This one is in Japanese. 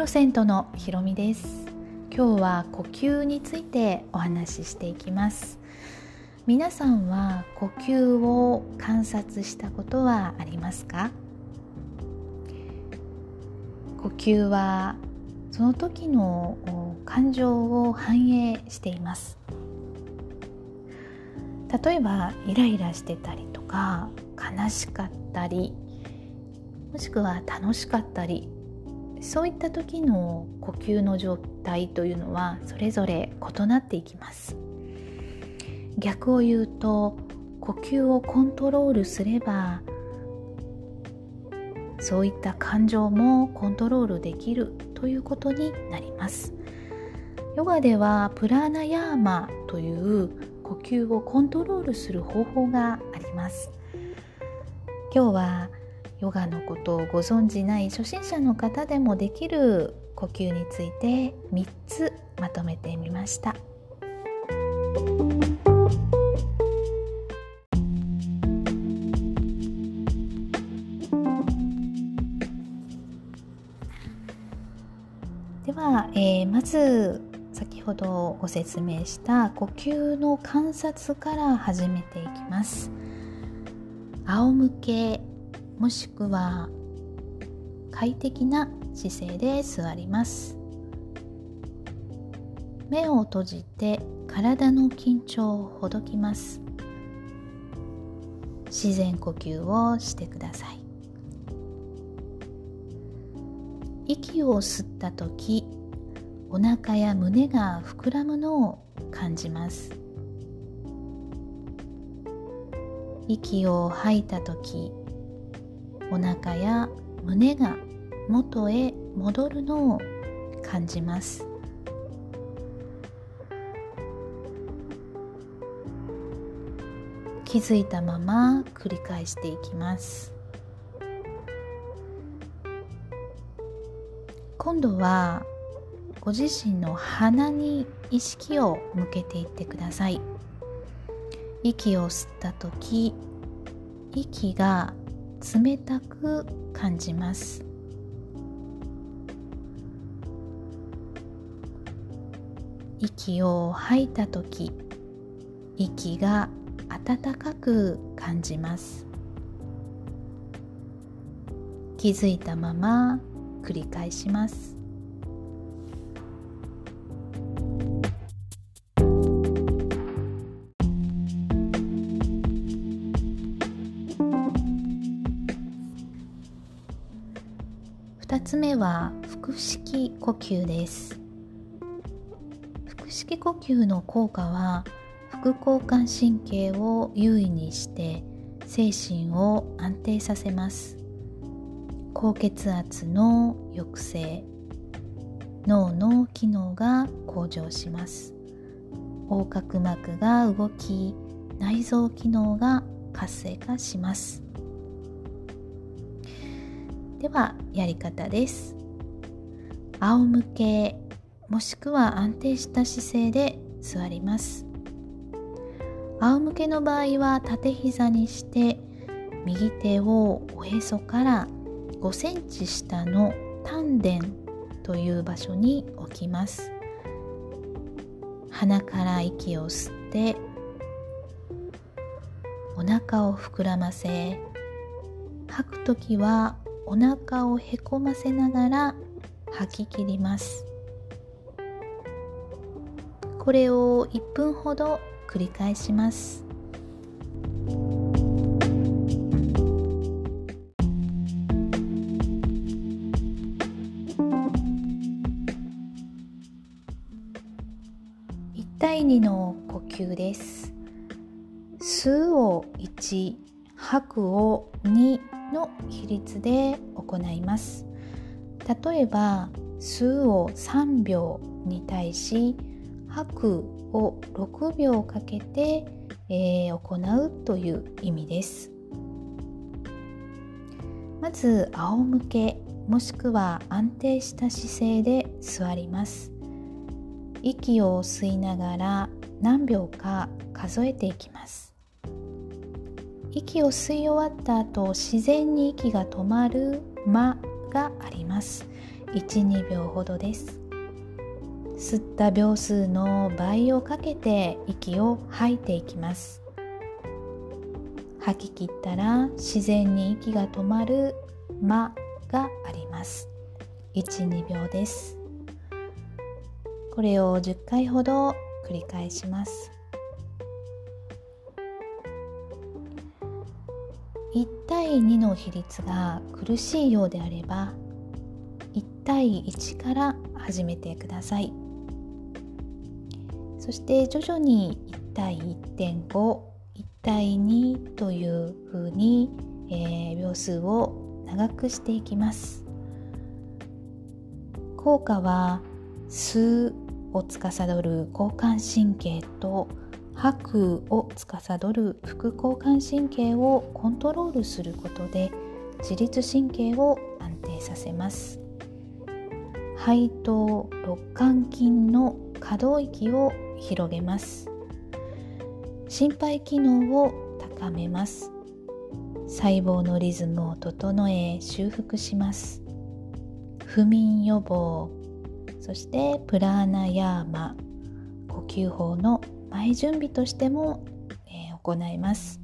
ロセントのひろみです。今日は呼吸についてお話ししていきます。皆さんは呼吸を観察したことはありますか？呼吸はその時の感情を反映しています。例えばイライラしてたりとか悲しかったりもしくは楽しかったりそういった時の呼吸の状態というのはそれぞれ異なっていきます。逆を言うと呼吸をコントロールすればそういった感情もコントロールできるということになります。ヨガではプラーナヤーマという呼吸をコントロールする方法があります。今日はヨガのことをご存じない初心者の方でもできる呼吸について3つまとめてみました。では、えー、まず先ほどご説明した呼吸の観察から始めていきます。仰向けもしくは快適な姿勢で座ります。目を閉じて体の緊張をほどきます。自然呼吸をしてください。息を吸った時お腹や胸が膨らむのを感じます。息を吐いた時お腹や胸が元へ戻るのを感じます。気づいたまま繰り返していきます。今度はご自身の鼻に意識を向けていってください。息を吸った時息が冷たく感じます。息を吐いた時息が温かく感じます。気づいたまま繰り返します。2つ目は腹式呼吸です。腹式呼吸の効果は副交感神経を優位にして精神を安定させます。高血圧の抑制。脳の機能が向上します。横隔膜が動き内臓機能が活性化します。ではやり方です。仰向けもしくは安定した姿勢で座ります。仰向けの場合は縦膝にして右手をおへそから5センチ下の丹田という場所に置きます。鼻から息を吸ってお腹を膨らませ吐く時はお腹をへこませながら吐き切ります。これを1分ほど繰り返します。1対2の呼吸です。吸うを1吐くを2の比率で行います。例えば吸うを3秒に対し吐くを6秒かけて、えー、行うという意味です。まず仰向けもしくは安定した姿勢で座ります。息を吸いながら何秒か数えていきます。息を吸い終わった後自然に息が止まる間があります。12秒ほどです。吸った秒数の倍をかけて息を吐いていきます。吐き切ったら自然に息が止まる「間」があります。12秒です。これを10回ほど繰り返します。1対2の比率が苦しいようであれば1対1から始めてください。そして徐々に1対1.51対2というふうに、えー、秒数を長くしていきます。効果は吸うを司る交感神経と吐くを司る副交感神経をコントロールすることで自律神経を安定させます。肺と肋間筋の可動域を広げます。心肺機能を高めます。細胞のリズムを整え修復します。不眠予防。そしてプラーナヤーマ。呼吸法の前準備としても、えー、行います。